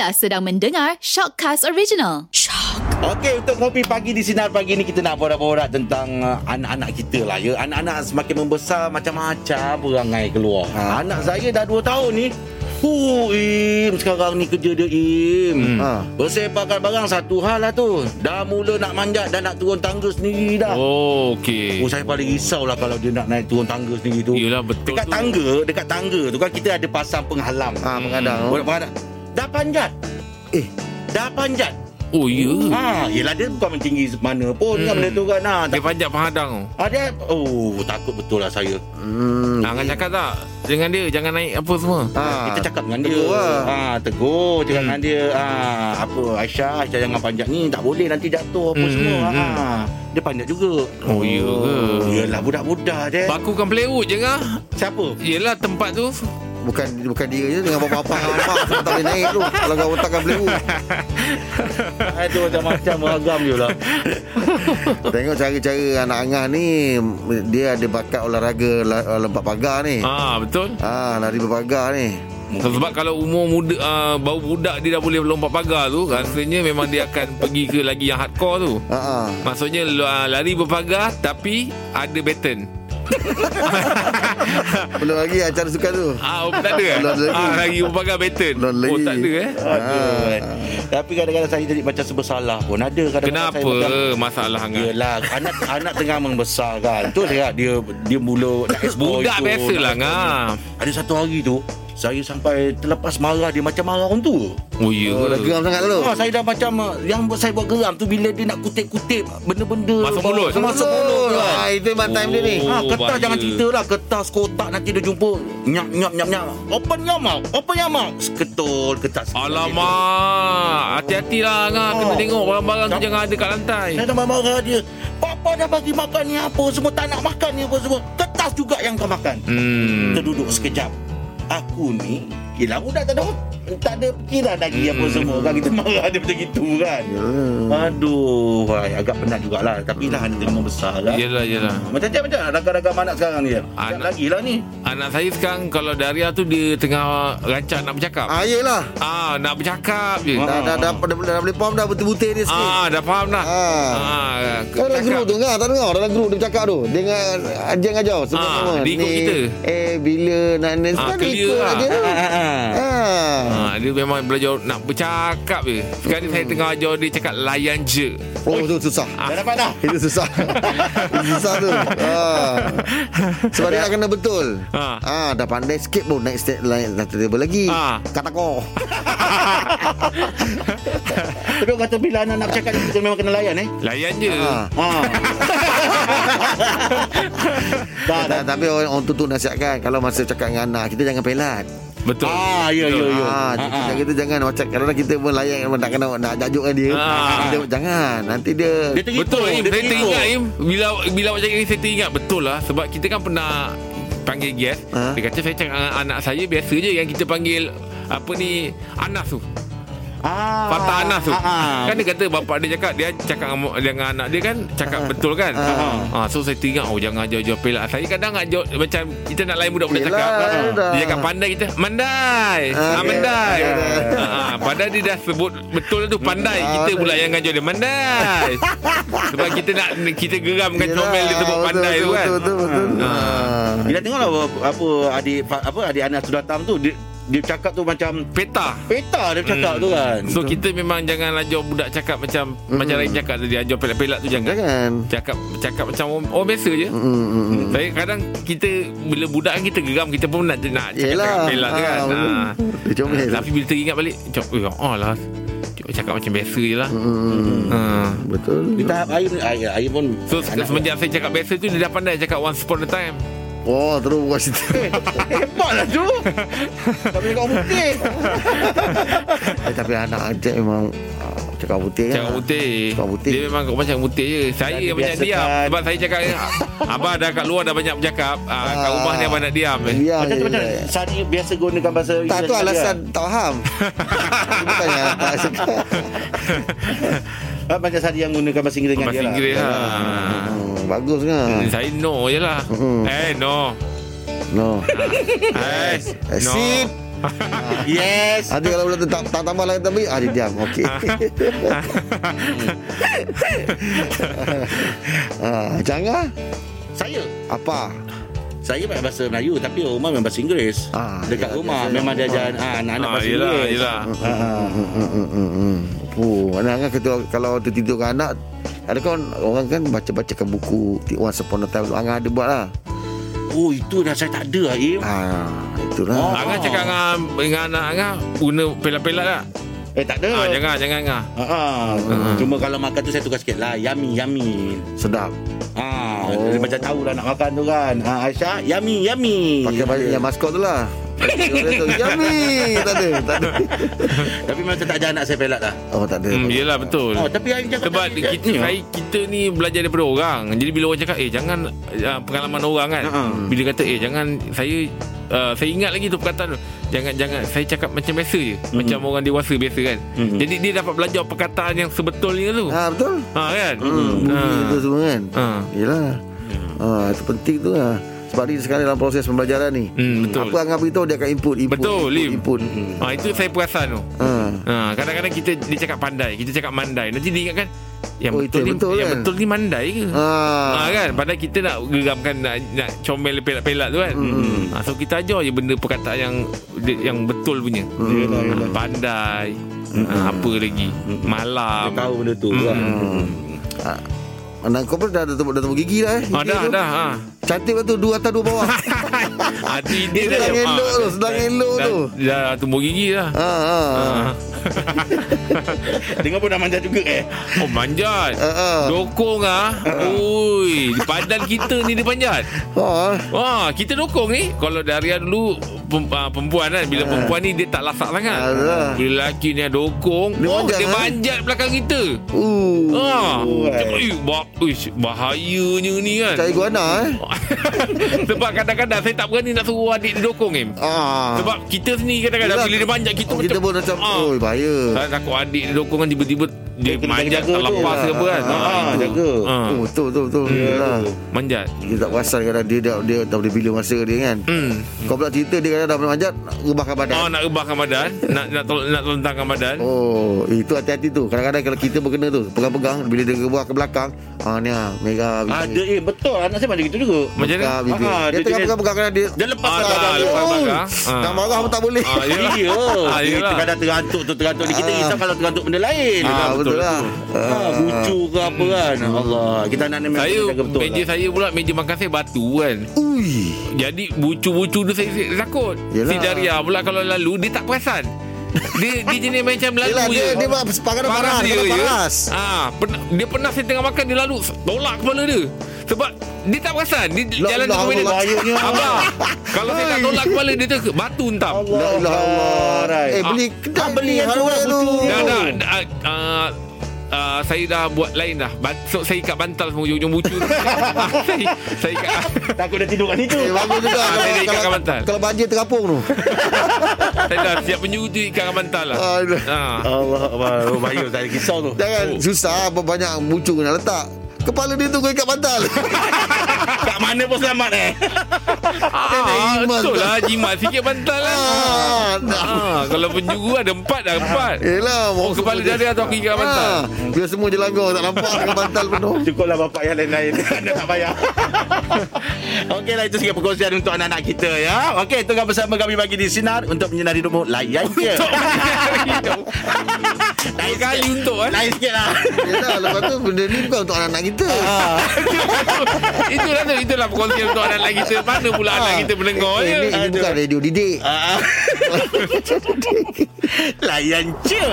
Anda sedang mendengar Shockcast Original. Okey, untuk kopi pagi di Sinar Pagi ni kita nak borak-borak tentang uh, anak-anak kita lah ya. Anak-anak semakin membesar macam-macam perangai keluar. Ha, anak saya dah 2 tahun ni. Huh, Im, sekarang ni kerja dia Im. Hmm. Ha. Bersepakan barang satu hal lah tu. Dah mula nak manjat dan nak turun tangga sendiri dah. Oh, okey. Oh, saya paling risau lah kalau dia nak naik turun tangga sendiri tu. Yelah betul Dekat tu. tangga, dekat tangga tu kan kita ada pasang penghalang. Ah, Hmm. Ha. Buat pengadang. Dah panjat. Eh. Dah panjat. Oh, ya. Ha, yelah dia bukan mentinggi mana pun hmm. kan benda tu kan. Ha, Dia panjat penghadang tu. Ah, dia oh takut betul lah saya. Hmm. Jangan cakap tak dengan dia jangan naik apa semua. Ha, kita cakap dengan dia. tegur lah. Ha, tegur cakap Hmm. dengan dia. Ha, apa Aisyah, Aisyah jangan panjat ni, tak boleh nanti jatuh apa Hmm, semua. hmm, Ha, dia panjat juga. Oh, ya ke? Yelah budak-budak je. Bakukan plywood je ngah. Siapa? Yelah tempat tu. Bukan bukan dia je dengan bapa-bapa dengan mak semua tak boleh naik tu. Kalau kau otakkan beliau. Aduh macam-macam beragam je lah. Tengok cara-cara anak angah ni dia ada bakat olahraga la- lompat pagar ni. Ah, betul. Ah, lari berpagar ni. Sebab kalau umur muda uh, bau budak dia dah boleh lompat pagar tu, rasanya memang dia akan pergi ke lagi yang hardcore tu. Ha ah. Maksudnya uh, lari berpagar tapi ada baton. Belum lagi acara sukan tu. Ah, oh, tak ada eh? Belum lagi. Ah, lagi berpagar baton. Belum Oh, lagi. tak ada eh? Aduh. Tapi kadang-kadang saya jadi macam sebersalah pun. Ada kadang-kadang Kenapa saya macam masalah hangat? Yelah anak anak tengah membesar kan. Tu saya dia dia mula nak explore Budak itu, biasalah ngah. Ada satu hari tu saya sampai terlepas marah dia macam marah orang tua. Oh, ya. Oh, dah geram sangat tu. Ha, saya dah macam yang buat saya buat geram tu bila dia nak kutip-kutip benda-benda Masuk mulut. Masuk mulut kan. Ah, itu memang time dia ni. Ha, kertas bahaya. jangan cerita lah Kertas kotak nanti dia jumpa Nyap nyap nyap nyap Open your mouth Open your mouth Ketul kertas Alamak Hati-hatilah Kena Oh. tengok Barang-barang tu jangan ada kat lantai Saya dah marah dia Papa dah bagi makan ni apa Semua tak nak makan ni apa semua Kertas juga yang kau makan Hmm Kita duduk sekejap Aku ni Yelah budak tak ada Tak ada fikiran lagi apa Hmm. semua kan Kita marah dia macam gitu kan Aduh wai, Agak penat jugalah Tapi lah anak tengah membesar kan Yelah yelah Macam macam macam ragam-ragam anak sekarang ni Anak- lagi lah ni Anak saya sekarang Kalau Daria tu Dia tengah rancang nak bercakap Ah, yelah. Ah, nak bercakap je. Ah. Dah, dah, dah, dah, dah, dah boleh faham dah betul-betul dia sikit. Ah, dah faham dah. Ah. Ah, Kau dalam grup tu kan Tak dengar Dalam grup dia bercakap tu Dia dengan Ajang ajar Semua Ah, sama dia ikut kita. Eh bila nak Nak Ah, dia clear ikut lah. Ah, ah, ah. Ah. Ah, dia memang belajar nak bercakap je. Sekarang ni saya tengah ajar dia cakap layan je. Oh tu susah Dah dapat dah Itu susah Itu susah tu ah. Sebab dia nak kena betul Ah. ah. Dah pandai sikit pun Naik step lain Satu table lagi Ah. Kata kau Terus kata bila anak nak bercakap Kita memang kena layan eh Layan je. dah, dah. Dah, Tapi orang, orang tu tu nasihatkan Kalau masa cakap dengan anak Kita jangan pelat Betul. Ah, ya, ya, ya. Ah, Ah, kita, ah. kita jangan macam kalau kita pun layan nak kena nak jajuk dengan dia. Ah. Kita jangan nanti dia, Dia terikut Betul Im dia Saya teringat Im Bila bila macam ni Saya teringat betul lah Sebab kita kan pernah Panggil guest Ha? Dia kata saya cakap anak saya Biasa je yang kita panggil Apa ni Anas tu Ah, Fatah Anas tu ah, ah. Kan dia kata Bapak dia cakap Dia cakap dengan, dengan anak dia kan Cakap betul kan Ah. Ah, So saya teringat Oh jangan ajar-ajar pelak Saya kadang ajar Macam kita nak lain budak-budak Yelah, cakap dah. Dia cakap pandai kita Mandai Ah, ah. Mandai Ah, ah, Padahal dia dah sebut Betul tu pandai Ah, Kita pula yang ajar dia Mandai Sebab kita nak Kita geramkan Yelah, comel Dia sebut pandai betul, tu kan Betul betul. betul. Ah. Ah. Bila tengoklah apa, apa adik apa adik Anas tu datang tu dia, dia cakap tu macam Peta peta dia cakap tu kan. So kita memang jangan ajar budak cakap macam Macam lain cakap tadi Ajar pelak-pelak tu jangan Jangan. Cakap cakap macam orang, orang biasa je Mm, mm, mm. Saya kadang kita bila budak kan kita geram kita pun nak nak cakap Yelah. cakap pelak tu kan. Betul. Ha. Dia comel. Tapi bila teringat balik macam oh, oh lah. Cakap macam biasa je lah. Mm, Ha. Betul. Di tahap air air, air pun So semenjak saya cakap biasa tu dia dah pandai cakap once upon a time. Oh terus buat situ. hebat lah tu. Tapi kau putih. eh, tapi anak ajak memang ah, cakap putih kan. Cakap putih. Cakap putih. Dia memang macam putih je. Saya yang banyak diam sebab saya cakap abang dah kat luar dah banyak bercakap. Ah, kat Ah. rumah ni abang nak diam. eh. Ya, Macam tu ya, macam ya. Sari biasa gunakan bahasa Tak tu alasan tak faham. Bukannya tak suka. Ah, Macam Sari yang gunakan bahasa Inggeris dengan Bahasa dia lah. Inggeris lah. Hmm, bagus kan? Saya no je lah. Hmm. Eh no. No. Eh Eh, no. Sit. Yes. Nanti kalau boleh tak, tak tambah lagi tapi ah dia diam. Okey. ah, jangan Saya. apa? Saya pakai bahasa Melayu tapi rumah memang bahasa Inggeris. Ah, Dekat ya, rumah biasa. memang dia ajar ah, anak-anak Ah, bahasa yelah, Inggeris. yelah. Ah. Hmm, hmm, hmm, hmm, hmm. Oh, anak-anak kalau tertidur dengan anak ada kan orang kan baca-bacakan buku Once Upon a Time Angah ada buat lah Oh itu dah saya tak ada Aim. ah, Itulah Oh. Angah cakap dengan, dengan anak Angah Guna pelat-pelat tak? Eh tak ada. Ah, jangan, jangan Angah Ah, Cuma kalau makan tu saya tukar sikit lah Yummy, yummy Sedap Ah, Oh. dia macam tahu lah nak makan tu kan ah, Aisyah, yummy, yummy Pakai yang maskot tu lah Yummy. Tak ada Tak ada. Tapi macam tak ajar anak saya pelat lah Oh tak ada. Hmm, Yelah betul. Oh, tapi Aim cakap Sebab tadi, kita, ni, oh. saya, kita ni belajar daripada orang. Jadi bila orang cakap Eh jangan uh, Pengalaman orang kan? Ha-ha. Bila kata Eh jangan Saya uh, Saya ingat lagi tu perkataan tu. Jangan jangan. Saya cakap macam biasa je. Macam orang dewasa biasa kan? Mhm. Jadi dia dapat belajar perkataan yang sebetulnya tu. Ah betul. Ha kan? Hmm, Bunyi Ah. itu semua kan? Ha. Yelah. Ah, Itu penting tu lah Sebab ni sekarang dalam proses pembelajaran ni Hmm, betul. Apa Angah beritahu Dia akan input, input Betul, input, Lim. input. Ha, itu saya perasan tu Ah. Ha, kadang-kadang kita dia cakap pandai, kita cakap mandai. Nanti dia ingatkan yang Oh, betul, itu ni betul yang kan? betul ni mandai ke? Ha. Ah. kan Padahal kita nak geramkan Nak, nak comel pelat-pelat tu kan Hmm. ha, So kita ajar je Benda perkataan yang dia- Yang betul punya Yelah, yelah. ha, Pandai ha, Apa lagi Malam Dia tahu benda tu kan Ah. Anak kau pun dah ada dah temu gigi dah eh Gigi Dah tu. dah ha. Cantik betul Dua atas dua bawah Hati dia Dia sedang ha, elok tu, sedang elok dah, tu. Dah tumbuh gigi dah Ah, ah. ha. Dengar pun dah manja juga eh Oh manjat Ah, ah. Dokong ah. Ui, padan kita ni dia panjat. Ah. Wah, kita dokong ni kalau dari dulu pem- ah, perempuan kan bila perempuan ni dia tak lasak sangat. Alah. Bila lelaki ni dokong, Dia oh manjat, dia eh? manjat belakang kita. Uh. Ah. "Eh, bah, uish, bahayanya ni kan. Cari guana eh. Sebab kadang-kadang saya tak berani nak suruh adik dia dokong em. Ah. Sebab kita sendiri kadang-kadang Yelah, bila dia manjat kita, kita pun macam ah. oh bahaya. Saya takut adik dia dokong kan tiba-tiba dia Kena manjat tak tu. lepas ke apa kan. Ah, Ah, itu. jaga. Ah, Oh betul betul betul. Yalah. manjat. Kita tak perasan kadang dia dia, dia tak boleh bila masa dia kan. Hmm. Kau pula cerita dia kadang dah manjat rebahkan badan. Oh nak rebahkan badan Nak nak, tol- nak telentangkan badan Oh, itu hati-hati tu. Kadang-kadang kalau kita berkena tu, pegang-pegang bila dia rebah ke belakang, ah ni ah, merah Ada eh betul Anak saya macam gitu juga Macam mana? Ah, dia, dia tengah pegang-pegang dia Dia lepas Ah, dah, dia. lepas Oh, belakang. Ah. Nak marah pun tak boleh. Ah, ya. Ya Ah, Dia yelah. kadang terantuk tu Terantuk ni Kita Ah. risau kalau terantuk benda lain Ah, betul lah. Ah, Bucu ke apa kan Allah Kita nak memang Saya jaga betul Meja lah. saya pula Meja makan saya batu kan Ui. Jadi bucu-bucu tu saya, saya takut Yelah. Si Daria pula kalau lalu Dia tak perasan dia, dia jenis macam lalu Yelah, je dia, dia buat dia dia paras. ah, pernah, Dia pernah saya tengah makan Dia lalu Tolak kepala dia Sebab Dia tak perasan Dia La jalan ilaha tu illallah. Bahayanya. Abang Kalau saya tak tolak kepala Dia tu batu entap Allah Allah. Rai. Eh beli kedai Ah, beli yang tu bucu. Dah dah uh, uh, uh, Saya dah buat lain dah so, Saya ikat bantal semua Ujung-ujung bucu saya, saya ikat Takut dia tidur kat situ Eh, bagus juga Ah, kalau, dia ikat kalau, bantal. kalau banjir terapung tu. Saya dah siap penjuru tu Ikat bantal lah Ah, dah. Ah. Allah Allah Bahaya tak ada kisau tu Jangan susah apa banyak bucu nak letak. Kepala dia tu kau ikat bantal. Kat mana pun selamat eh? Ah, jimat betul tu. lah Jimat sikit bantal lah ah, ah, Kalau penjuru ada empat dah empat. Yelah Oh kepala dia atau kaki ikat bantal? Ah, Biar semua je langgar Tak nampak dengan bantal penuh. Cukuplah bapak yang lain-lain. Anda tak payah. Okeylah itu sikit perkongsian Untuk anak-anak kita ya. Okey tengah bersama kami bagi di Sinar Untuk menyinari hidupmu Layan je Lain Dua kali sikit. untuk eh. Lain sikit lah. Yelah lepas tu Benda ni bukan untuk anak-anak kita Ah. Itulah tu Itulah perkongsian untuk anak-anak kita Mana pula anak kita mendengar eh, ini, ini bukan radio didik. Ah. Layan je